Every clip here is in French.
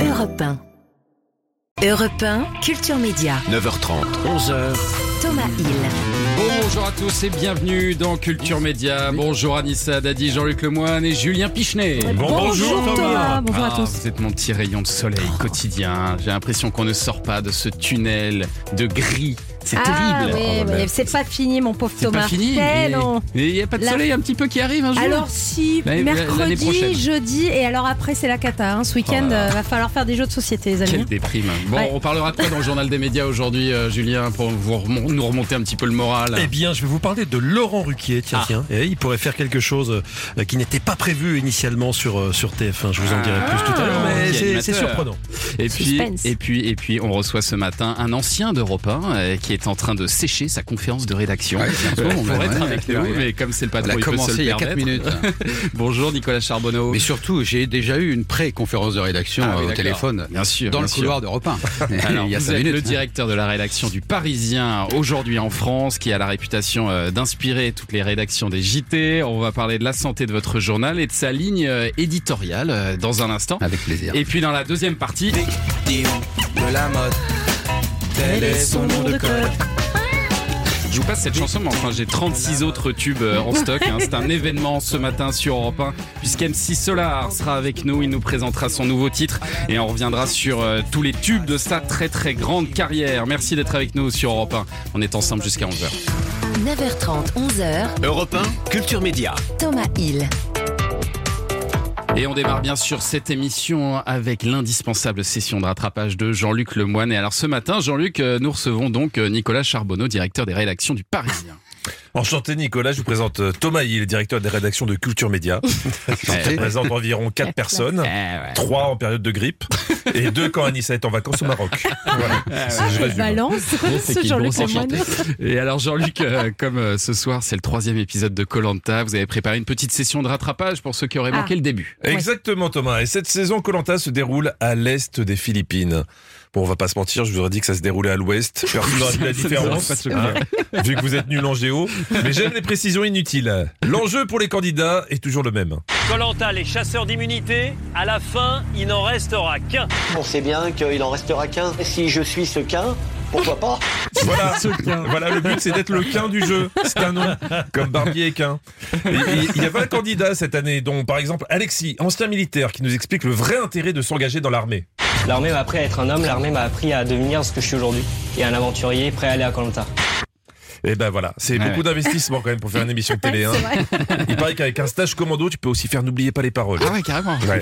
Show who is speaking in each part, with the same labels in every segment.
Speaker 1: Europe 1. Europe 1, Culture Média.
Speaker 2: 9h30, 11h.
Speaker 1: Thomas Hill.
Speaker 3: Bonjour à tous et bienvenue dans Culture Média. Bonjour Anissa Dadi, Jean-Luc Lemoyne et Julien Pichenet.
Speaker 4: Bonjour Thomas. Bonjour à
Speaker 3: Ah,
Speaker 4: tous.
Speaker 3: Vous êtes mon petit rayon de soleil quotidien. J'ai l'impression qu'on ne sort pas de ce tunnel de gris. C'est
Speaker 4: Ah
Speaker 3: terrible.
Speaker 4: oui,
Speaker 3: Oh,
Speaker 4: mais c'est pas fini mon pauvre
Speaker 3: c'est
Speaker 4: Thomas.
Speaker 3: pas fini.
Speaker 4: Eh
Speaker 3: mais-
Speaker 4: non.
Speaker 3: mais il n'y a pas de
Speaker 4: La-
Speaker 3: soleil un petit peu qui arrive un jour.
Speaker 4: Alors si, mercredi, jeudi, et alors après c'est la cata. hein. Ce week-end,
Speaker 3: Oh là là.
Speaker 4: euh, va falloir faire des jeux de société, les amis.
Speaker 3: Quelle déprime. Bon,
Speaker 4: Ouais.
Speaker 3: on parlera de quoi dans le journal des médias aujourd'hui, euh, Julien, pour vous remon- nous remonter un petit peu le moral?
Speaker 5: Eh bien, je vais vous parler de Laurent Ruquier. Tiens,
Speaker 3: Ah.
Speaker 5: tiens. Et il pourrait faire quelque chose euh, qui n'était pas prévu initialement sur, sur TF1. Je vous en dirai
Speaker 3: Ah.
Speaker 5: plus tout à l'heure, mais
Speaker 3: Quel
Speaker 5: c'est- c'est surprenant.
Speaker 3: Et puis,
Speaker 4: Suspense.
Speaker 3: et puis, et puis, on reçoit ce matin un ancien d'Europe 1 euh, qui est en train de sécher sa conférence de rédaction.
Speaker 2: Ouais, peu
Speaker 3: on pourrait être avec nous, mais comme c'est le patron, il peut se
Speaker 2: commencé
Speaker 3: le
Speaker 2: il y a 4
Speaker 3: permettre.
Speaker 2: minutes.
Speaker 3: Bonjour Nicolas Charbonneau.
Speaker 2: Mais surtout, j'ai déjà eu une pré-conférence de rédaction
Speaker 3: Ah
Speaker 2: euh, au téléphone.
Speaker 3: Bien sûr,
Speaker 2: Dans
Speaker 3: bien
Speaker 2: le
Speaker 3: sûr.
Speaker 2: couloir d'Europe 1.
Speaker 3: Alors,
Speaker 2: il y a
Speaker 3: vous
Speaker 2: 5
Speaker 3: êtes
Speaker 2: minutes.
Speaker 3: le directeur de la rédaction du Parisien aujourd'hui en France, qui a la réputation euh, d'inspirer toutes les rédactions des JT. On va parler de la santé de votre journal et de sa ligne euh, éditoriale dans un instant.
Speaker 2: Avec plaisir.
Speaker 3: Et puis dans la deuxième partie,
Speaker 6: de la mode.
Speaker 4: Est son nom de code
Speaker 3: Je vous passe cette chanson, mais enfin j'ai 36 autres tubes euh, en stock. hein. C'est un événement ce matin sur Europe 1, puisqu'MC Solar sera avec nous. Il nous présentera son nouveau titre et on reviendra sur euh, tous les tubes de sa très très grande carrière. Merci d'être avec nous sur Europe 1. On est ensemble jusqu'à 11h.
Speaker 1: 9h30, 11h.
Speaker 2: Europe 1, Culture Média.
Speaker 1: Thomas Hill.
Speaker 3: Et on démarre bien sûr cette émission avec l'indispensable session de rattrapage de Jean-Luc Lemoyne. Et alors ce matin, Jean-Luc, euh, nous recevons donc euh, Nicolas Charbonneau, directeur des rédactions du Parisien.
Speaker 5: Enchanté Nicolas, je vous présente euh, Thomas Hill, directeur des rédactions de Culture Média. Je présente environ 4 personnes.
Speaker 3: Eh ouais.
Speaker 5: 3 en période de grippe et 2 quand Anissa est en vacances au Maroc. Voilà.
Speaker 4: Ah,
Speaker 5: Je
Speaker 4: balance,
Speaker 3: C'est
Speaker 4: Jean-Luc.
Speaker 3: Et alors Jean-Luc, euh, comme euh, ce soir c'est le troisième épisode de Colanta, vous avez préparé une petite session de rattrapage pour ceux qui auraient
Speaker 4: Ah.
Speaker 3: manqué le début.
Speaker 5: Exactement Thomas. Et cette saison Colanta se déroule à l'est des Philippines. Bon, on va pas se mentir, je vous aurais dit que ça se déroulait à l'ouest. Personne n'aurait vu la différence, hein, vu que vous êtes nul en géo. Mais j'aime les précisions inutiles. L'enjeu pour les candidats est toujours le même.
Speaker 7: Colanta, les chasseurs d'immunité, à la fin, il n'en restera qu'un.
Speaker 8: On sait bien qu'il en restera qu'un. Si je suis ce qu'un, pourquoi pas?
Speaker 5: Voilà, voilà le but, c'est d'être le quin du jeu. C'est un nom, comme Barbier et quin. Il y a 20 candidats cette année, dont par exemple Alexis, ancien militaire, qui nous explique le vrai intérêt de s'engager dans l'armée.
Speaker 9: L'armée m'a appris à être un homme, l'armée m'a appris à devenir ce que je suis aujourd'hui. Et un aventurier prêt à aller à Colanta.
Speaker 5: Et ben voilà, c'est
Speaker 3: Ouais,
Speaker 5: beaucoup d'investissement quand même pour faire une émission de télé. hein. Il paraît qu'avec un stage commando, tu peux aussi faire n'oubliez pas les paroles.
Speaker 3: Ah ouais carrément.
Speaker 5: Ouais.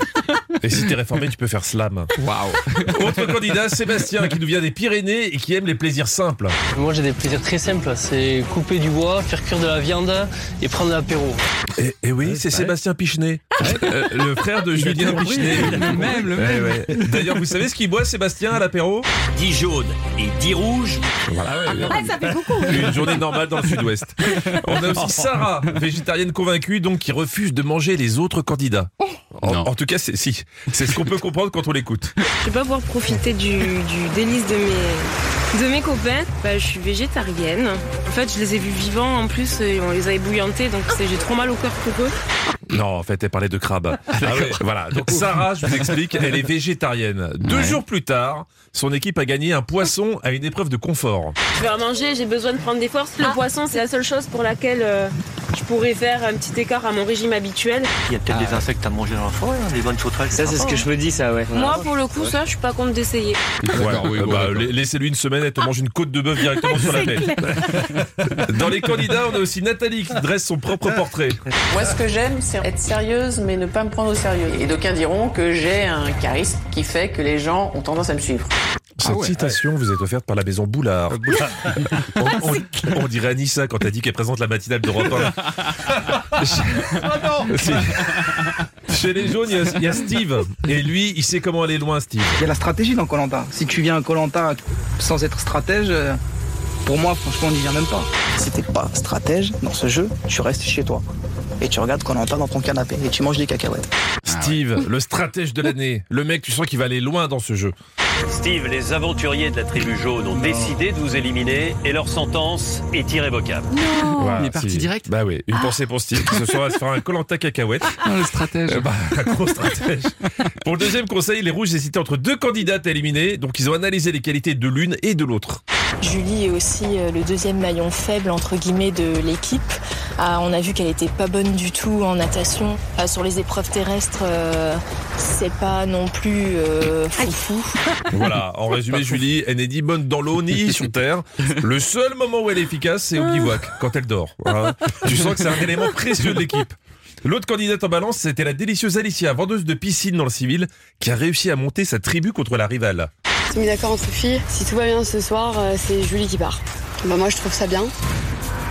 Speaker 5: Et si t'es réformé, tu peux faire slam.
Speaker 3: Waouh.
Speaker 5: Autre candidat, Sébastien, qui nous vient des Pyrénées et qui aime les plaisirs simples.
Speaker 9: Moi j'ai des plaisirs très simples, c'est couper du bois, faire cuire de la viande et prendre l'apéro.
Speaker 5: Et, et oui, c'est Sébastien Pichenet, Euh, le frère de Julien Pichenet.
Speaker 3: Le même, le même.
Speaker 5: ouais. D'ailleurs, vous savez ce qu'il boit, Sébastien, à l'apéro?
Speaker 7: 10 jaunes et 10 rouges.
Speaker 4: Ah, ça fait beaucoup.
Speaker 5: Une journée normale dans le sud-ouest. On a aussi Sarah, végétarienne convaincue, donc qui refuse de manger les autres candidats. En, tout cas, c'est si. C'est ce qu'on peut comprendre quand on l'écoute.
Speaker 10: Je vais pas pouvoir profiter du, du délice de mes, de mes copains. Bah, je suis végétarienne. En fait, je les ai vus vivants en plus et on les avait bouillantés, donc j'ai trop mal au cœur pour eux.
Speaker 5: Non, en fait, elle parlait de crabe. Ah ouais, voilà. Donc Sarah, je vous explique, elle est végétarienne. Deux
Speaker 3: Ouais.
Speaker 5: jours plus tard, son équipe a gagné un poisson à une épreuve de confort.
Speaker 10: Je vais à manger, j'ai besoin de prendre des forces. Le poisson, c'est la seule chose pour laquelle euh, je pourrais faire un petit écart à mon régime habituel.
Speaker 7: Il y a peut-être des insectes à manger dans la forêt, hein, des bonnes sauterelles.
Speaker 9: Ça c'est ce que je me dis ça ouais.
Speaker 10: Moi, pour le coup, ça, je suis pas contre d'essayer.
Speaker 3: D'accord, oui,
Speaker 5: Euh,
Speaker 3: bon,
Speaker 5: bah, Laissez-lui une semaine, elle te mange une côte de bœuf directement sur la tête. Dans les candidats, on a aussi Nathalie qui dresse son propre portrait.
Speaker 11: Moi, ce que j'aime, c'est être sérieuse, mais ne pas me prendre au sérieux. Et d'aucuns diront que j'ai un charisme qui fait que les gens ont tendance à me suivre.
Speaker 5: Cette
Speaker 3: ouais.
Speaker 5: citation vous est offerte par la maison Boulard. on, on- on dirait Anissa quand elle dit qu'elle présente la matinale d'Europe 1. Si. Chez les jaunes, il y a- il y, a Steve. Et lui, il sait comment aller loin, Steve.
Speaker 6: Il y a la stratégie dans Colanta. Si tu viens à Colanta sans être stratège, euh, pour moi, franchement, on n'y vient même pas. Si t'es pas stratège dans ce jeu, tu restes chez toi. Et tu regardes Colanta dans ton canapé et tu manges des cacahuètes.
Speaker 5: Steve, le stratège de l'année. Le mec, tu sens qu'il va aller loin dans ce jeu.
Speaker 7: Steve, les aventuriers de la tribu jaune ont décidé de vous éliminer et leur sentence est irrévocable.
Speaker 5: Voilà,
Speaker 3: Il est parti
Speaker 5: si.
Speaker 3: direct
Speaker 5: Bah oui, une pensée pour Steve qui ce soir va se faire un Colanta cacahuète.
Speaker 3: Ah, le stratège.
Speaker 5: Euh, bah, un gros stratège. Pour le deuxième conseil, les rouges hésitaient entre deux candidates à éliminer, donc ils ont analysé les qualités de l'une et de l'autre.
Speaker 12: Julie est aussi euh, le deuxième maillon faible entre guillemets de l'équipe. Ah, on a vu qu'elle était pas bonne du tout en natation. Ah, sur les épreuves terrestres, euh, c'est pas non plus euh, foufou.
Speaker 5: Voilà, en résumé, Julie, elle n'est ni bonne dans l'eau ni sur terre. Le seul moment où elle est efficace, c'est au bivouac, quand elle dort. Voilà. Tu sens que c'est un élément précieux de l'équipe. L'autre candidate en balance, c'était la délicieuse Alicia, vendeuse de piscine dans le civil, qui a réussi à monter sa tribu contre la rivale.
Speaker 13: On s'est mis d'accord entre filles. Si tout va bien ce soir, euh, c'est Julie qui part. Bah moi je trouve ça bien.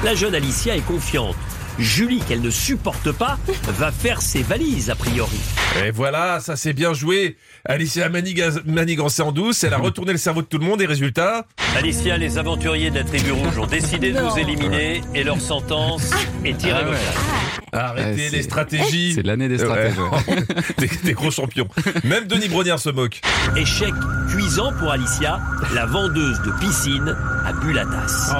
Speaker 7: La jeune Alicia est confiante. Julie, qu'elle ne supporte pas, va faire ses valises a priori.
Speaker 5: Et voilà, ça c'est bien joué. Alicia manigancé en douce, elle a retourné le cerveau de tout le monde et résultat...
Speaker 7: Alicia, les aventuriers de la tribu rouge ont décidé de vous éliminer et leur sentence est irrévocable.
Speaker 5: Arrêtez
Speaker 3: Ouais, c'est-
Speaker 5: les stratégies.
Speaker 3: C'est l'année des stratèges.
Speaker 5: Ouais. des, des gros champions. Même Denis Brognard se moque.
Speaker 7: Échec cuisant pour Alicia, la vendeuse de piscine a bu la tasse.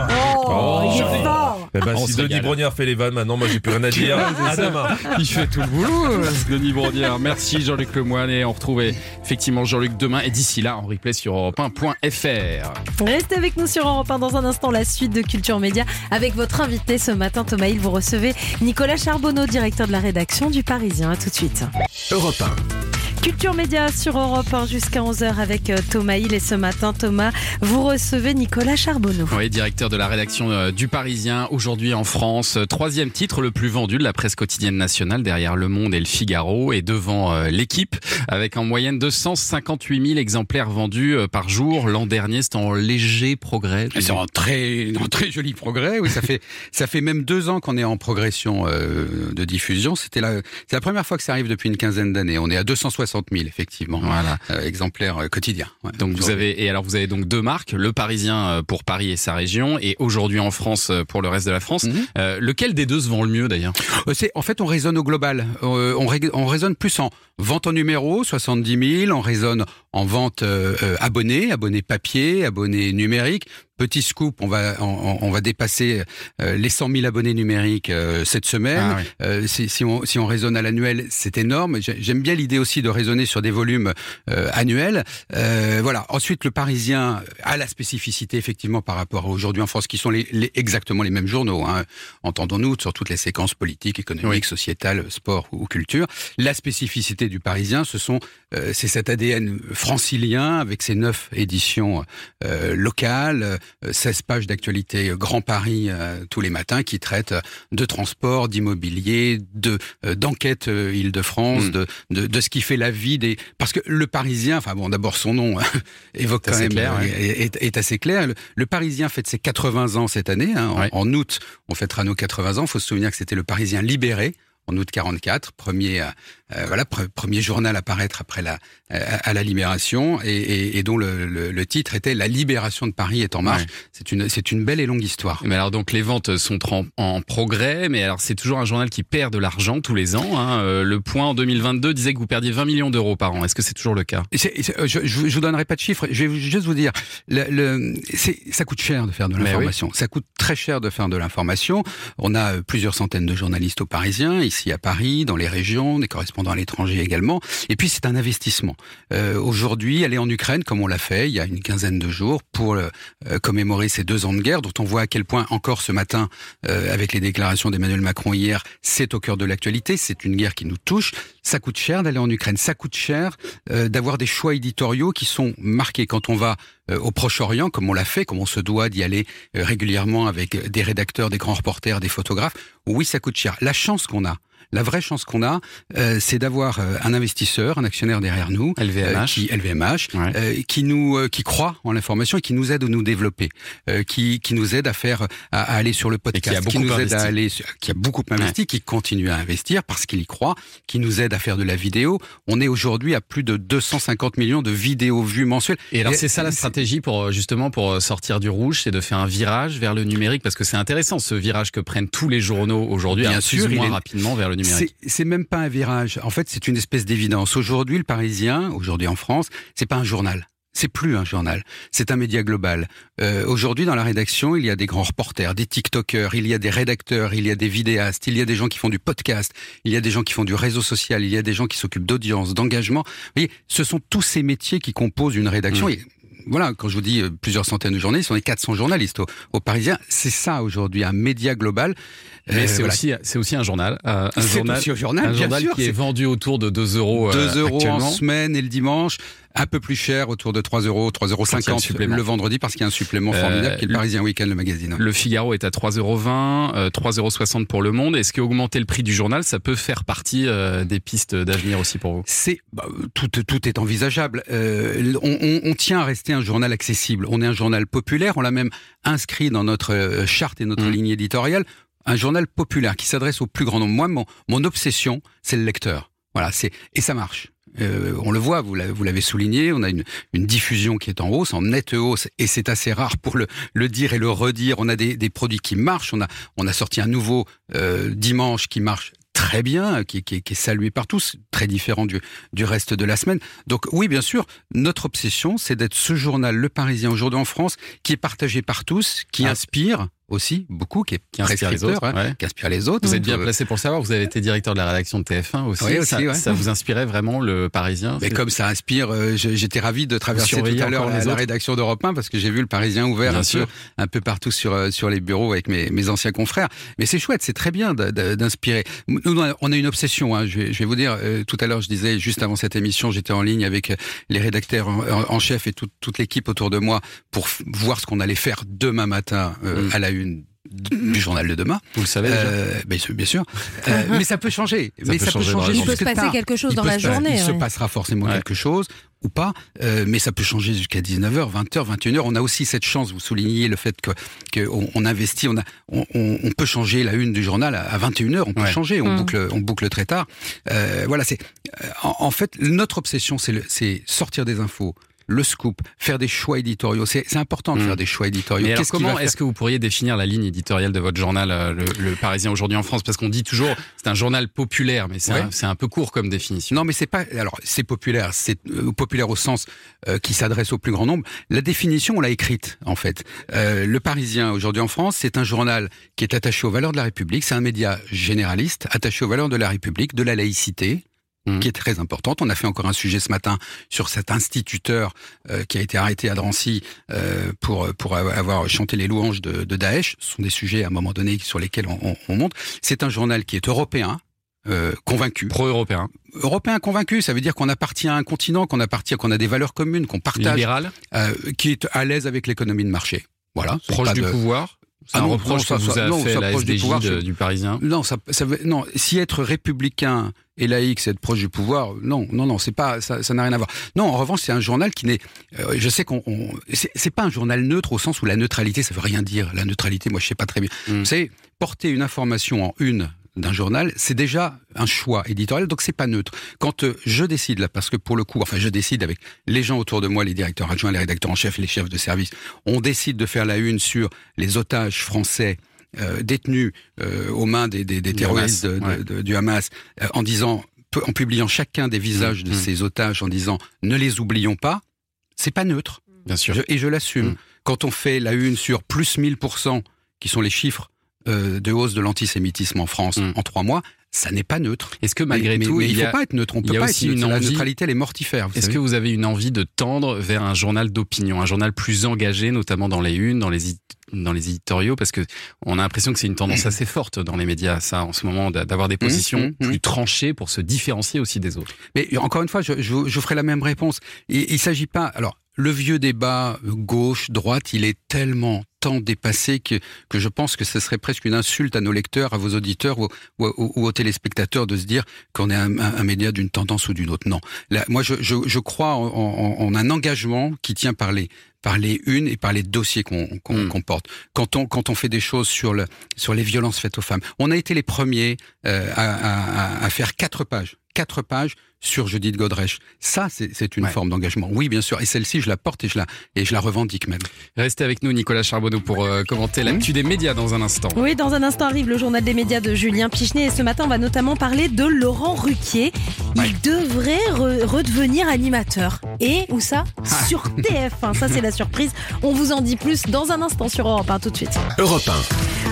Speaker 4: Oh, il est fort.
Speaker 5: Eh ben,
Speaker 3: On
Speaker 5: si
Speaker 3: se
Speaker 5: Denis
Speaker 3: régale.
Speaker 5: Brognard fait les vannes, maintenant moi j'ai plus rien à dire. à demain.
Speaker 3: Il fait tout le boulot, euh, Denis Brognard. Merci Jean-Luc Lemoyne et on retrouve effectivement Jean-Luc demain et d'ici là en replay sur europe1.fr.
Speaker 4: Restez avec nous sur Europe 1 dans un instant, la suite de Culture Média avec votre invité ce matin, Thomas Hill. Vous recevez Nicolas Charbonneau, directeur de la rédaction du Parisien. À tout de suite.
Speaker 2: Europe 1.
Speaker 4: Culture Média sur Europe 1 jusqu'à 11h avec euh, Thomas Hill. Et ce matin, Thomas, vous recevez Nicolas Charbonneau.
Speaker 3: Oui, directeur de la rédaction euh, du Parisien, aujourd'hui en France. Troisième titre le plus vendu de la presse quotidienne nationale, derrière Le Monde et Le Figaro, et devant euh, l'équipe, avec en moyenne 258 000 exemplaires vendus par jour. L'an dernier, c'est en léger progrès.
Speaker 2: C'est un très, un très joli progrès. Oui, ça fait, ça fait même deux ans qu'on est en progression de diffusion. C'était la, c'est la première fois que ça arrive depuis une quinzaine d'années. On est à 260 000 effectivement,
Speaker 3: Voilà.
Speaker 2: euh, exemplaires euh, quotidiens. Ouais.
Speaker 3: Donc vous avez et alors vous avez donc deux marques, le Parisien euh, pour Paris et sa région, et aujourd'hui en France pour le reste de la France.
Speaker 2: Mhm.
Speaker 3: Euh, lequel des deux se vend le mieux d'ailleurs?
Speaker 2: C'est, en fait, on raisonne au global. On, on raisonne plus en vente en numéro, 70 000. On raisonne en vente euh, euh, abonnés, abonnés papier, abonnés numériques. Petit scoop, on va on, on va dépasser euh, les 100 000 abonnés numériques euh, cette semaine.
Speaker 3: Ah oui.
Speaker 2: Euh, si, si on si on raisonne à l'annuel, c'est énorme. J'ai- J'aime bien l'idée aussi de raisonner sur des volumes euh, annuels. Euh, voilà. Ensuite, le Parisien a la spécificité effectivement par rapport à aujourd'hui en France, qui sont les, les- exactement les mêmes journaux. Hein, entendons-nous sur toutes les séquences politiques, économiques, sociétales, sport ou culture. La spécificité du Parisien, ce sont euh, c'est cet ADN francilien avec ses neuf éditions euh, locales, euh, 16 pages d'actualité euh, Grand Paris euh, tous les matins qui traitent de transport, d'immobilier, de euh, d'enquête euh, Île-de-France,
Speaker 3: Mm.
Speaker 2: de, de de ce qui fait la vie des parce que le Parisien, enfin bon d'abord son nom évoque
Speaker 3: C'est
Speaker 2: quand même
Speaker 3: clair,
Speaker 2: euh,
Speaker 3: ouais.
Speaker 2: est, est- est assez clair. Le, le Parisien fête ses 80 ans cette année. hein. En-
Speaker 3: Ouais.
Speaker 2: en, août, on fêtera nos 80 ans. Il faut se souvenir que c'était le Parisien libéré en août 44, premier euh, euh, voilà pre- premier journal à paraître après la euh, à la libération et, et, et dont le, le, le titre était La libération de Paris est en marche.
Speaker 3: Ouais.
Speaker 2: C'est une c'est une belle et longue histoire.
Speaker 3: Mais alors donc les ventes sont en, en progrès, mais alors c'est toujours un journal qui perd de l'argent tous les ans. hein. Euh, le Point en 2022 disait que vous perdiez 20 millions d'euros par an. Est-ce que c'est toujours le cas?
Speaker 2: Euh, je, je, je vous donnerai pas de chiffres. Je vais juste vous dire, le, le, c'est- ça coûte cher de faire de l'information. Ça coûte très cher de faire de l'information. On a euh, plusieurs centaines de journalistes au Parisien, ici à Paris, dans les régions, des correspondants à l'étranger également. Et puis c'est un investissement. Euh, Aujourd'hui, aller en Ukraine, comme on l'a fait il y a une quinzaine de jours, pour euh, euh, commémorer ces deux ans de guerre, dont on voit à quel point encore ce matin, euh, avec les déclarations d'Emmanuel Macron hier, c'est au cœur de l'actualité. C'est une guerre qui nous touche. Ça coûte cher d'aller en Ukraine. Ça coûte cher euh, d'avoir des choix éditoriaux qui sont marqués quand on va euh, au Proche-Orient, comme on l'a fait, comme on se doit d'y aller régulièrement avec des rédacteurs, des grands reporters, des photographes. Oui, ça coûte cher. La chance qu'on a, la vraie chance qu'on a, euh, c'est d'avoir euh, un investisseur, un actionnaire derrière nous,
Speaker 3: LVMH.
Speaker 2: euh, qui LVMH,
Speaker 3: Ouais.
Speaker 2: euh, qui nous euh, qui croit en l'information et qui nous aide à nous développer, euh, qui qui nous aide à faire à, à aller sur le podcast,
Speaker 3: qui a beaucoup
Speaker 2: nous aide
Speaker 3: investi.
Speaker 2: à aller sur- qui a beaucoup investi, qui continue à investir parce qu'il y croit, qui nous aide à faire de la vidéo. On est aujourd'hui à plus de 250 millions de vidéos vues mensuelles.
Speaker 3: Et alors c'est ça la stratégie pour justement pour sortir du rouge, c'est de faire un virage vers le numérique parce que c'est intéressant ce virage que prennent tous les journaux aujourd'hui,
Speaker 2: Bien sûr,
Speaker 3: plus ou moins
Speaker 2: est-
Speaker 3: rapidement vers le numérique.
Speaker 2: C'est même pas un virage. En fait, c'est une espèce d'évidence. Aujourd'hui, le Parisien, aujourd'hui en France, c'est pas un journal. C'est plus un journal, c'est un média global. Euh, Aujourd'hui, dans la rédaction, il y a des grands reporters, des TikTokers, il y a des rédacteurs, il y a des vidéastes, il y a des gens qui font du podcast, il y a des gens qui font du réseau social, il y a des gens qui s'occupent d'audience, d'engagement. Vous voyez, ce sont tous ces métiers qui composent une rédaction.
Speaker 3: Mmh.
Speaker 2: Et voilà, quand je vous dis euh, plusieurs centaines de journalistes, on est 400 journalistes au, au Parisien. C'est ça aujourd'hui, un média global.
Speaker 3: Mais
Speaker 2: Euh,
Speaker 3: c'est
Speaker 2: voilà.
Speaker 3: aussi, aussi un journal. euh, un journal,
Speaker 2: aussi journal,
Speaker 3: un
Speaker 2: bien
Speaker 3: journal
Speaker 2: sûr,
Speaker 3: qui est vendu autour de 2 euros. euh,
Speaker 2: 2 euros en semaine et le dimanche, un peu plus cher, autour de 3 euros, 3,50 euros
Speaker 3: le
Speaker 2: vendredi parce qu'il y a un supplément
Speaker 3: Euh,
Speaker 2: formidable qui est le Parisien Week-end, le magazine.
Speaker 3: Le Figaro est à 3,20 euros, 3,60 euros pour le Monde. Est-ce qu'augmenter le prix du journal, ça peut faire partie euh, des pistes d'avenir aussi pour vous?
Speaker 2: C'est bah, tout, tout est envisageable. Euh, on, on- on tient à rester un journal accessible. On est un journal populaire. On l'a même inscrit dans notre euh, charte et notre
Speaker 3: Mm.
Speaker 2: ligne éditoriale. Un journal populaire qui s'adresse au plus grand nombre. Moi, mon, mon obsession, c'est le lecteur. Voilà, c'est et ça marche. Euh, on le voit, vous l'avez souligné, on a une, une diffusion qui est en hausse, en nette hausse, et c'est assez rare pour le, le dire et le redire. On a des, des produits qui marchent, on a, on a sorti un nouveau euh, dimanche qui marche très bien, qui, qui, qui est salué par tous, très différent du, du reste de la semaine. Donc oui, bien sûr, notre obsession, c'est d'être ce journal, Le Parisien, aujourd'hui en France, qui est partagé par tous, qui
Speaker 3: Ah.
Speaker 2: inspire aussi beaucoup, qui est
Speaker 3: Qui inspire les autres,
Speaker 2: hein,
Speaker 3: ouais.
Speaker 2: qui inspire les autres.
Speaker 3: Vous êtes bien
Speaker 2: Euh,
Speaker 3: placé pour le savoir. Vous avez été directeur de la rédaction de TF1 aussi.
Speaker 2: Oui, aussi,
Speaker 3: ça,
Speaker 2: ouais.
Speaker 3: ça vous inspirait vraiment le Parisien
Speaker 2: Mais comme ça inspire, euh, j'étais ravi de traverser tout à l'heure la, la rédaction d'Europe 1 parce que j'ai vu le Parisien ouvert
Speaker 3: Bien
Speaker 2: un
Speaker 3: sûr.
Speaker 2: peu, un peu partout sur euh, sur les bureaux avec mes, mes anciens confrères. Mais c'est chouette, c'est très bien d'inspirer. Nous, on a- une obsession. Hein, je, vais, je vais vous dire, euh, tout à l'heure, je disais juste avant cette émission, j'étais en ligne avec les rédacteurs en, chef et toute- toute l'équipe autour de moi pour voir ce qu'on allait faire demain matin euh,
Speaker 3: Mm.
Speaker 2: à la une du journal de demain.
Speaker 3: Vous le savez déjà
Speaker 2: Euh, bien sûr, bien sûr. Euh, mais ça peut changer.
Speaker 3: Ça
Speaker 2: mais
Speaker 3: peut
Speaker 2: ça peut
Speaker 3: changer la
Speaker 2: changer.
Speaker 4: Il peut se passer
Speaker 2: tard.
Speaker 4: quelque chose
Speaker 2: Il
Speaker 4: dans
Speaker 2: peut
Speaker 4: la
Speaker 2: se
Speaker 4: journée,
Speaker 2: Il se passera forcément
Speaker 3: Ouais.
Speaker 2: quelque chose ou pas, euh, mais ça peut changer jusqu'à 19h, 20h, 21h. On a aussi cette chance, vous soulignez le fait que qu'on on investit, on, a, on, peut changer la une du journal à, à 21h, on peut
Speaker 3: Ouais.
Speaker 2: changer, on,
Speaker 4: Mm.
Speaker 2: boucle, on boucle très tard. Euh, voilà, c'est en, en fait notre obsession, c'est sortir des infos, le scoop, faire des choix éditoriaux. C'est important de
Speaker 3: Mm.
Speaker 2: faire des choix éditoriaux.
Speaker 3: Mais alors comment est-ce que vous pourriez définir la ligne éditoriale de votre journal, euh, le, le Parisien aujourd'hui en France? Parce qu'on dit toujours c'est un journal populaire, mais c'est
Speaker 2: Ouais.
Speaker 3: un, c'est un peu court comme définition.
Speaker 2: Non, mais c'est pas. Alors, c'est populaire. C'est euh, populaire au sens euh, qui s'adresse au plus grand nombre. La définition, on l'a écrite en fait. Euh, le Parisien aujourd'hui en France, c'est un journal qui est attaché aux valeurs de la République. C'est un média généraliste attaché aux valeurs de la République, de la laïcité.
Speaker 3: Mhm.
Speaker 2: qui est très importante. On a fait encore un sujet ce matin sur cet instituteur euh, qui a été arrêté à Drancy euh, pour pour avoir chanté les louanges de, de Daesh. Ce sont des sujets à un moment donné sur lesquels on, on, on monte. C'est un journal qui est européen, euh, convaincu,
Speaker 3: Pro-européen,
Speaker 2: européen convaincu, ça veut dire qu'on appartient à un continent, qu'on appartient, qu'on a des valeurs communes, qu'on partage,
Speaker 3: libéral,
Speaker 2: euh, qui est à l'aise avec l'économie de marché. Voilà.
Speaker 3: proche du
Speaker 2: de-
Speaker 3: pouvoir. C'est
Speaker 2: Ah
Speaker 3: un reproche que
Speaker 2: ça-
Speaker 3: vous
Speaker 2: ça-
Speaker 3: a
Speaker 2: non,
Speaker 3: fait
Speaker 2: ça
Speaker 3: la
Speaker 2: proche du
Speaker 3: SDJ
Speaker 2: pouvoir,
Speaker 3: de- du Parisien.
Speaker 2: Non, ça, ça non. Si être républicain et laïque, c'est être proche du pouvoir, non, non, non, c'est pas, ça, n'a rien à voir. Non, en revanche, c'est un journal qui n'est, euh, je sais qu'on, on- c'est c'est pas un journal neutre au sens où la neutralité, ça veut rien dire. La neutralité, moi, je sais pas très bien.
Speaker 3: Mm.
Speaker 2: C'est porter une information en une d'un journal, c'est déjà un choix éditorial, donc c'est pas neutre. Quand euh, je décide là, parce que pour le coup, enfin je décide avec les gens autour de moi, les directeurs adjoints, les rédacteurs en chef, les chefs de service, on décide de faire la une sur les otages français euh, détenus euh, aux mains des, des, des
Speaker 3: Du
Speaker 2: terroristes
Speaker 3: Hamas,
Speaker 2: de- de-
Speaker 3: ouais.
Speaker 2: de- du Hamas, euh, en disant, en publiant chacun des visages de
Speaker 3: Mm.
Speaker 2: ces otages, en disant ne les oublions pas, c'est pas neutre.
Speaker 3: Bien sûr.
Speaker 2: Je- et je l'assume.
Speaker 3: Mm.
Speaker 2: Quand on fait la une sur plus 1000%, qui sont les chiffres euh, de hausse de l'antisémitisme en France
Speaker 3: Mm.
Speaker 2: en trois mois, ça n'est pas neutre.
Speaker 3: Est-ce que malgré
Speaker 2: mais,
Speaker 3: tout,
Speaker 2: mais
Speaker 3: il
Speaker 2: il
Speaker 3: y
Speaker 2: faut
Speaker 3: a-
Speaker 2: pas être neutre. On peut pas
Speaker 3: aussi
Speaker 2: être
Speaker 3: une
Speaker 2: neutre. La
Speaker 3: envie-
Speaker 2: neutralité, elle est mortifère.
Speaker 3: Est-ce que vous avez une envie de tendre vers un journal d'opinion, un journal plus engagé, notamment dans les unes, dans les, dans les éditoriaux, parce que on a l'impression que c'est une tendance assez forte dans les médias, ça, en ce moment, d'a- d'avoir des positions
Speaker 2: mmh, mmh.
Speaker 3: plus tranchées pour se différencier aussi des autres.
Speaker 2: Mais encore une fois, je, je, vous- je ferai la même réponse. Il ne s'agit pas. Alors, le vieux débat euh, gauche-droite, il est tellement tant dépassé que, que je pense que ce serait presque une insulte à nos lecteurs, à vos auditeurs ou, ou- ou- ou aux téléspectateurs de se dire qu'on est un, un- un média d'une tendance ou d'une autre. Non. Là, moi, je, je, je crois en, en- en un engagement qui tient par les, par les unes et par les dossiers qu'on qu'on
Speaker 3: Mm.
Speaker 2: qu'on porte. Quand on, quand on fait des choses sur, le, sur les violences faites aux femmes, on a été les premiers euh, à, à- à- à faire quatre pages quatre pages sur Judith Godrèche. Ça, c'est une
Speaker 3: Ouais.
Speaker 2: forme d'engagement. Oui, bien sûr. Et celle-ci, je la porte et je la, et je la revendique même.
Speaker 3: Restez avec nous, Nicolas Charbonneau, pour euh, commenter l'actu des médias dans un instant.
Speaker 4: Oui, dans un instant arrive le journal des médias de Julien Pichenet et ce matin on va notamment parler de Laurent Ruquier. Il devrait re- redevenir animateur. Et où ça? Sur TF1. Ça c'est la surprise. On vous en dit plus dans un instant sur Europe 1 tout de suite.
Speaker 14: Europe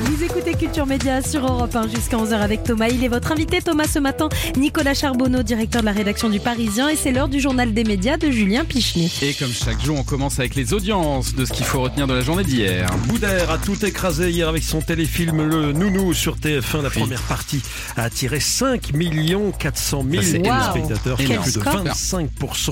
Speaker 4: Vous écoutez Culture Média sur Europe 1 jusqu'à 11h avec Thomas. Il est votre invité Thomas ce matin. Nicolas Charbonneau, directeur de la rédaction du Parisien et c'est l'heure du journal des médias de Julien Pichenet.
Speaker 3: Et comme chaque jour, on commence avec les audiences de ce qu'il faut retenir de la journée d'hier.
Speaker 15: Boudère a tout écrasé hier avec son téléfilm Le Nounou sur TF1. La première partie a attiré 5 400 000
Speaker 3: Ça, c'est
Speaker 15: téléspectateurs,
Speaker 3: énorme.
Speaker 15: soit plus de
Speaker 3: Quel score.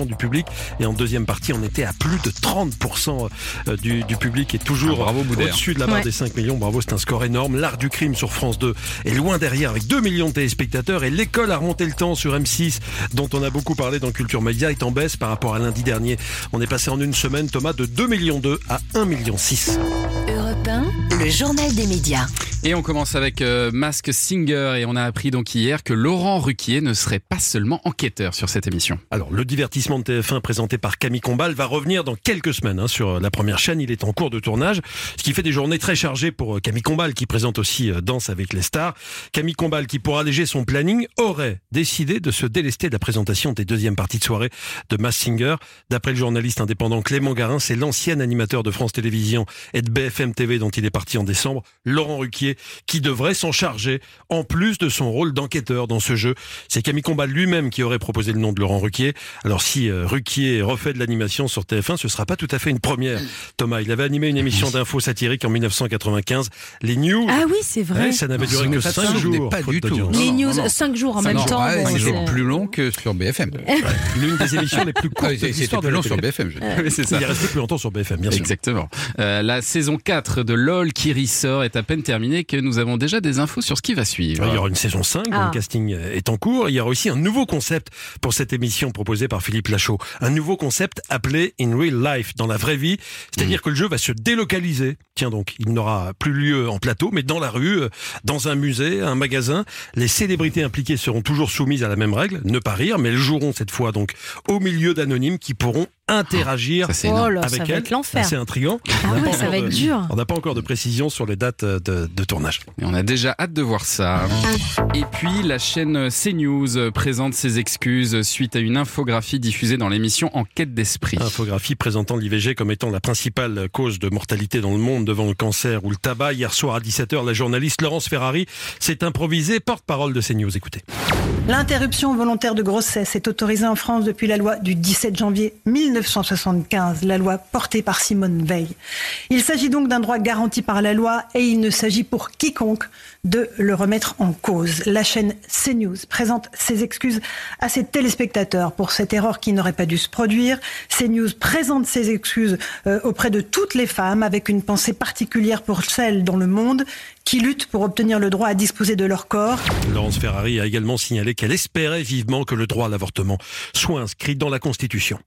Speaker 15: 25% du public. Et en deuxième partie, on était à plus de 30% euh, du, du public et toujours
Speaker 3: Ah,
Speaker 15: au-dessus de la barre
Speaker 3: Ouais.
Speaker 15: des 5 millions. Bravo, c'est un score énorme. L'art du crime sur France 2 est loin derrière avec 2 millions de téléspectateurs. Et l'école a remonté le temps sur M6, dont on a beaucoup parlé dans Culture Média, est en baisse par rapport à lundi dernier. On est passé en une semaine, Thomas, de 2 millions 2 à 1 million 6.
Speaker 1: Europe 1, le journal des médias.
Speaker 3: Et on commence avec euh, Mask Singer et on a appris donc hier que Laurent Ruquier ne serait pas seulement enquêteur sur cette émission.
Speaker 15: Alors, le divertissement de TF1 présenté par Camille Combal va revenir dans quelques semaines hein, sur la première chaîne. Il est en cours de tournage, ce qui fait des journées très chargées pour euh, Camille Combal, qui présente aussi euh, Danse avec les stars. Camille Combal, qui pour alléger son planning, aurait décidé de se délester de la présentation des deuxièmes parties de soirée de Mass Singer. D'après le journaliste indépendant Clément Garin, c'est l'ancien animateur de France Télévisions et de BFM TV dont il est parti en décembre, Laurent Ruquier, qui devrait s'en charger, en plus de son rôle d'enquêteur dans ce jeu. C'est Camille Combal lui-même qui aurait proposé le nom de Laurent Ruquier. Alors si euh, Ruquier refait de l'animation sur TF1, ce sera pas tout à fait une première. Thomas, il avait animé une émission d'infos satirique en 1995, les News.
Speaker 4: Ah oui, c'est vrai.
Speaker 15: Ouais, ça n'avait duré que
Speaker 2: n'ai pas
Speaker 15: 5
Speaker 2: ça,
Speaker 15: jours.
Speaker 2: pas du tout.
Speaker 4: Les
Speaker 2: non,
Speaker 4: news,
Speaker 2: non.
Speaker 4: 5 jours en même temps.
Speaker 2: ouais,
Speaker 4: bon,
Speaker 2: c'est plus long que sur BFM.
Speaker 15: L'une des émissions les plus
Speaker 2: Ah,
Speaker 15: courtes de
Speaker 2: C'était
Speaker 15: l'histoire de
Speaker 2: plus long sur. BFM. je veux dire.
Speaker 3: Oui, c'est ça.
Speaker 15: Il est resté plus longtemps sur BFM, bien sûr.
Speaker 3: Exactement. Euh, la saison 4 de LOL qui ressort est à peine terminée que nous avons déjà des infos sur ce qui va suivre.
Speaker 15: Il y aura une saison 5, dont
Speaker 4: Ah.
Speaker 15: le casting est en cours. Il y aura aussi un nouveau concept pour cette émission proposée par Philippe Lachaud. Un nouveau concept appelé In Real Life, dans la vraie vie. C'est-à-dire
Speaker 3: Mm.
Speaker 15: que le jeu va se délocaliser. Tiens donc, il n'aura plus lieu en plateau, mais dans la rue, euh, dans un musée, un magasin. Les célébrités impliquées seront toujours soumises à la même règle, ne pas rire, mais elles joueront cette fois donc au milieu d'anonymes qui pourront interagir
Speaker 3: Ça,
Speaker 4: Oh là,
Speaker 15: avec
Speaker 4: ça être l'enfer.
Speaker 15: C'est intriguant.
Speaker 4: Ah
Speaker 15: On n'a
Speaker 4: ouais,
Speaker 15: pas
Speaker 4: ça va
Speaker 15: encore
Speaker 4: être
Speaker 15: de-
Speaker 4: dur.
Speaker 15: On n'a pas encore de précision sur les dates euh, de, de tournage.
Speaker 3: Et on a déjà hâte de voir ça. Et puis, la chaîne CNews présente ses excuses suite à une infographie diffusée dans l'émission Enquête d'esprit.
Speaker 15: Infographie présentant l'IVG comme étant la principale cause de mortalité dans le monde devant le cancer ou le tabac. Hier soir à 17h, la journaliste Laurence Ferrari s'est improvisée porte-parole de CNews. Écoutez.
Speaker 16: L'interruption volontaire de grossesse est autorisée en France depuis la loi du 17 janvier 1975, la loi portée par Simone Veil. Il s'agit donc d'un droit garanti par la loi et il ne s'agit pour quiconque de le remettre en cause. La chaîne CNews présente ses excuses à ses téléspectateurs pour cette erreur qui n'aurait pas dû se produire. CNews présente ses excuses euh, auprès de toutes les femmes avec une pensée particulière pour celles dans le monde qui luttent pour obtenir le droit à disposer de leur corps.
Speaker 15: Laurence Ferrari a également signalé qu'elle espérait vivement que le droit à l'avortement soit inscrit dans la Constitution.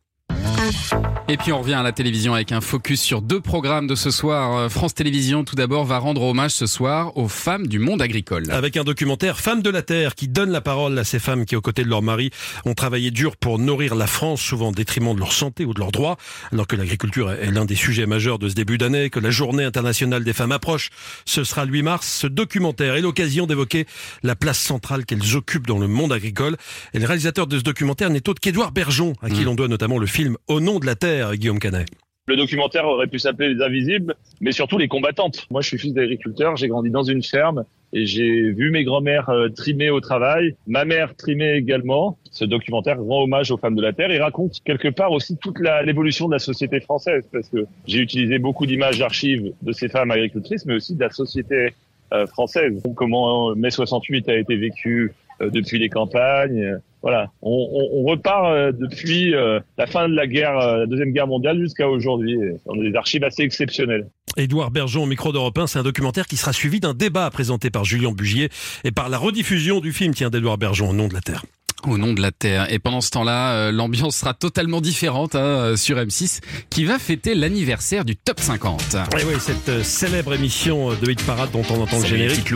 Speaker 3: Et puis on revient à la télévision avec un focus sur deux programmes de ce soir. Euh, France Télévisions tout d'abord va rendre hommage ce soir aux femmes du monde agricole.
Speaker 15: Avec un documentaire Femmes de la Terre qui donne la parole à ces femmes qui, aux côtés de leur mari, ont travaillé dur pour nourrir la France, souvent au détriment de leur santé ou de leurs droits, alors que l'agriculture est l'un des sujets majeurs de ce début d'année, que la journée internationale des femmes approche. Ce sera le 8 mars. Ce documentaire est l'occasion d'évoquer la place centrale qu'elles occupent dans le monde agricole. Et le réalisateur de ce documentaire n'est autre qu'Édouard Bergeon, à qui l'on doit notamment le film Au nom de la Terre, Guillaume Canet.
Speaker 17: Le documentaire aurait pu s'appeler Les Invisibles, mais surtout les combattantes. Moi, je suis fils d'agriculteur, j'ai grandi dans une ferme et j'ai vu mes grands-mères euh, trimer au travail, ma mère trimer également. Ce documentaire rend hommage aux femmes de la terre et raconte quelque part aussi toute l'évolution de la société française, parce que j'ai utilisé beaucoup d'images d'archives de ces femmes agricultrices, mais aussi de la société euh, française. Comment euh, mai 68 a été vécu depuis les campagnes. euh, Voilà, on, repart euh, depuis euh, la fin de la guerre, euh, la deuxième guerre mondiale jusqu'à aujourd'hui. On a des archives assez exceptionnelles.
Speaker 15: Édouard Bergeon au micro d'Europe 1, c'est un documentaire qui sera suivi d'un débat présenté par Julien Bugier et par la rediffusion du film, tiens, d'Édouard Bergeon, au nom de la Terre.
Speaker 3: Au nom de la Terre. Et pendant ce temps-là, euh, l'ambiance sera totalement différente hein, euh, sur M6, qui va fêter l'anniversaire du Top 50.
Speaker 15: Et oui, cette euh, célèbre émission de Hit Parade dont on entend le générique.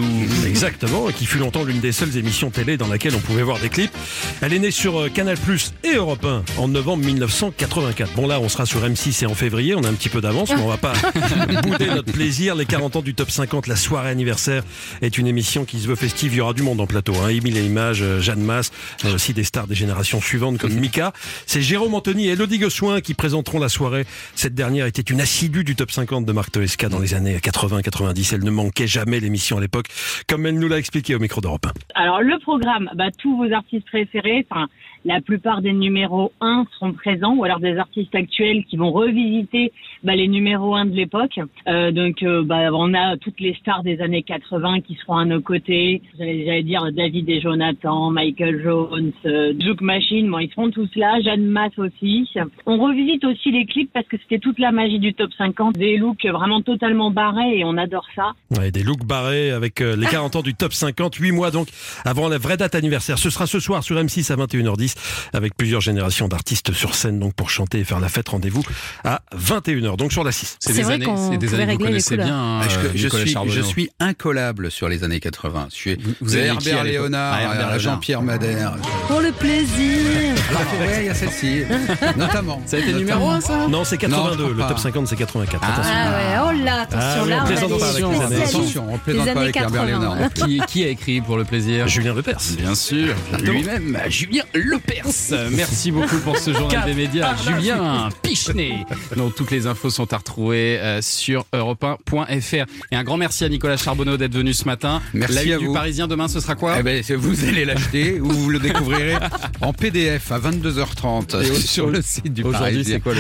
Speaker 15: Exactement, et qui fut longtemps l'une des seules émissions télé dans laquelle on pouvait voir des clips. Elle est née sur Canal Plus et Europe 1 en novembre 1984. Bon là, on sera sur M6 et en février, on a un petit peu d'avance, mais on va pas bouder notre plaisir. Les 40 ans du Top 50, la soirée anniversaire, est une émission qui se veut festive. Il y aura du monde en plateau. Hein. Émile et Images, Jeanne Masse, aussi des stars des générations suivantes comme Mika. C'est Jérôme Anthony et Elodie Gossuin qui présenteront la soirée. Cette dernière était une assidue du Top 50 de Marc Toesca dans les années 80-90. Elle ne manquait jamais l'émission à l'époque, comme elle nous l'a expliqué au micro d'Europe 1.
Speaker 14: Alors le programme, bah, tous vos artistes préférés, enfin la plupart des numéros 1 seront présents, ou alors des artistes actuels qui vont revisiter bah, les numéros 1 de l'époque. Euh, donc euh, bah, on a toutes les stars des années 80 qui seront à nos côtés. J'allais dire David et Jonathan, Michael Jones, euh, Juke Machine, bon, ils seront tous là, Jeanne Masse aussi. On revisite aussi les clips parce que c'était toute la magie du top 50, des looks vraiment totalement barrés et on adore ça.
Speaker 15: Ouais, des looks barrés avec euh, les 40 ans du top 50, 8 mois donc avant la vraie date anniversaire. Ce sera ce soir sur M6 à 21h10 avec plusieurs générations d'artistes sur scène donc pour chanter et faire la fête. Rendez-vous à 21h donc sur la 6.
Speaker 3: C'est des années, c'est des années que vous connaissez bien.
Speaker 2: Ah, je, je
Speaker 3: Nicolas
Speaker 2: suis,
Speaker 3: Charbonneau.
Speaker 2: je suis incollable sur les années 80. Je suis
Speaker 3: vous avez
Speaker 2: Herbert
Speaker 3: l'époque
Speaker 2: Léonard,
Speaker 3: Ah, Herbert
Speaker 2: euh,
Speaker 3: Léonard.
Speaker 2: Jean-Pierre Madère.
Speaker 4: Pour le plaisir.
Speaker 2: Ah, ouais, il y a celle-ci, notamment.
Speaker 3: Ça a été numéro 1 ça
Speaker 15: Non, c'est
Speaker 2: Non,
Speaker 15: 82.
Speaker 2: je crois
Speaker 15: le top 50 c'est 84.
Speaker 3: Ah.
Speaker 15: Attention.
Speaker 4: Ah ouais, oh là, attention,
Speaker 15: Ah oui,
Speaker 4: là,
Speaker 15: on
Speaker 4: on
Speaker 15: plaisante pas avec les années.
Speaker 4: spécialistes
Speaker 2: Attention, on
Speaker 4: des
Speaker 2: plaisante pas
Speaker 4: années
Speaker 2: avec Herbert
Speaker 4: 80.
Speaker 2: Léonard.
Speaker 3: qui, qui a écrit pour le plaisir
Speaker 15: Julien Lepers.
Speaker 3: Bien sûr, lui-même, Julien Lepers. Merci beaucoup pour ce journal des médias, Julien Pichenet. Donc toutes les infos sont à retrouver euh, sur europe1.fr. Et un grand merci à Nicolas Charbonneau d'être venu ce matin.
Speaker 2: Merci
Speaker 3: La
Speaker 2: à
Speaker 3: du
Speaker 2: vous.
Speaker 3: Parisien demain, ce sera quoi
Speaker 2: Eh ben, vous allez l'acheter ou vous le découvrirez en PDF à 22h30
Speaker 3: Et au-
Speaker 2: sur le site du
Speaker 3: Aujourd'hui,
Speaker 2: Parisien.
Speaker 3: c'est quoi le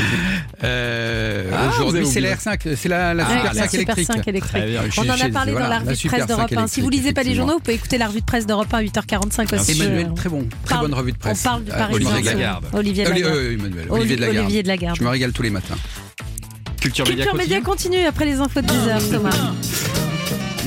Speaker 2: Euh,
Speaker 3: Ah,
Speaker 2: Aujourd'hui, c'est la R5, c'est la, la
Speaker 4: Ah,
Speaker 2: Super
Speaker 4: la
Speaker 2: 5
Speaker 4: Super
Speaker 2: électrique.
Speaker 4: 5 électrique.
Speaker 3: Très bien.
Speaker 4: On en a parlé
Speaker 2: voilà,
Speaker 4: dans la revue de presse d'Europe
Speaker 2: 5
Speaker 4: 1. Si vous lisez pas les journaux, vous pouvez écouter la revue de presse d'Europe 1 à 8h45 aussi.
Speaker 2: Emmanuel,
Speaker 4: Euh,
Speaker 2: très bon, très bonne revue de presse.
Speaker 4: On parle du
Speaker 2: Euh,
Speaker 4: Parisien.
Speaker 2: Olivier de
Speaker 3: Lagarde.
Speaker 4: Olivier de Lagarde.
Speaker 2: euh, Emmanuel, Olivier de Lagarde.
Speaker 4: Olivier de Lagarde.
Speaker 2: Je me régale tous les matins.
Speaker 3: Culture Média
Speaker 4: Culture Média
Speaker 3: continue
Speaker 4: continue après les infos de 10h, Thomas.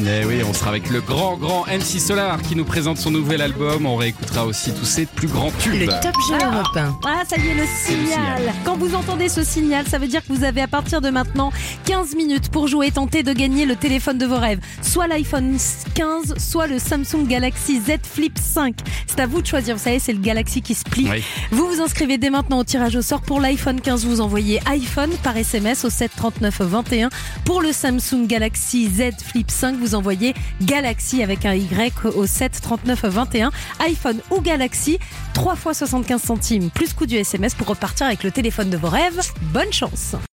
Speaker 3: Eh oui, on sera avec le grand, grand MC Solar qui nous présente son nouvel album. On réécoutera aussi tous ses plus grands tubes.
Speaker 1: Le Top Jeu Europe 1.
Speaker 4: Ah, ça y est, le
Speaker 3: le
Speaker 4: signal.
Speaker 3: signal.
Speaker 4: Quand vous entendez ce signal, ça veut dire que vous avez à partir de maintenant 15 minutes pour jouer et tenter de gagner le téléphone de vos rêves. Soit l'iPhone 15, soit le Samsung Galaxy Z Flip 5. C'est à vous de choisir. Vous savez, c'est le Galaxy qui se plie.
Speaker 3: Oui.
Speaker 4: Vous vous inscrivez dès maintenant au tirage au sort. Pour l'iPhone 15, vous envoyez iPhone par SMS au 739 21. Pour le Samsung Galaxy Z Flip 5, vous envoyez Galaxy avec un Y au 739 21. iPhone ou Galaxy, 3 fois 75 centimes plus coût du SMS pour repartir avec le téléphone de vos rêves. Bonne chance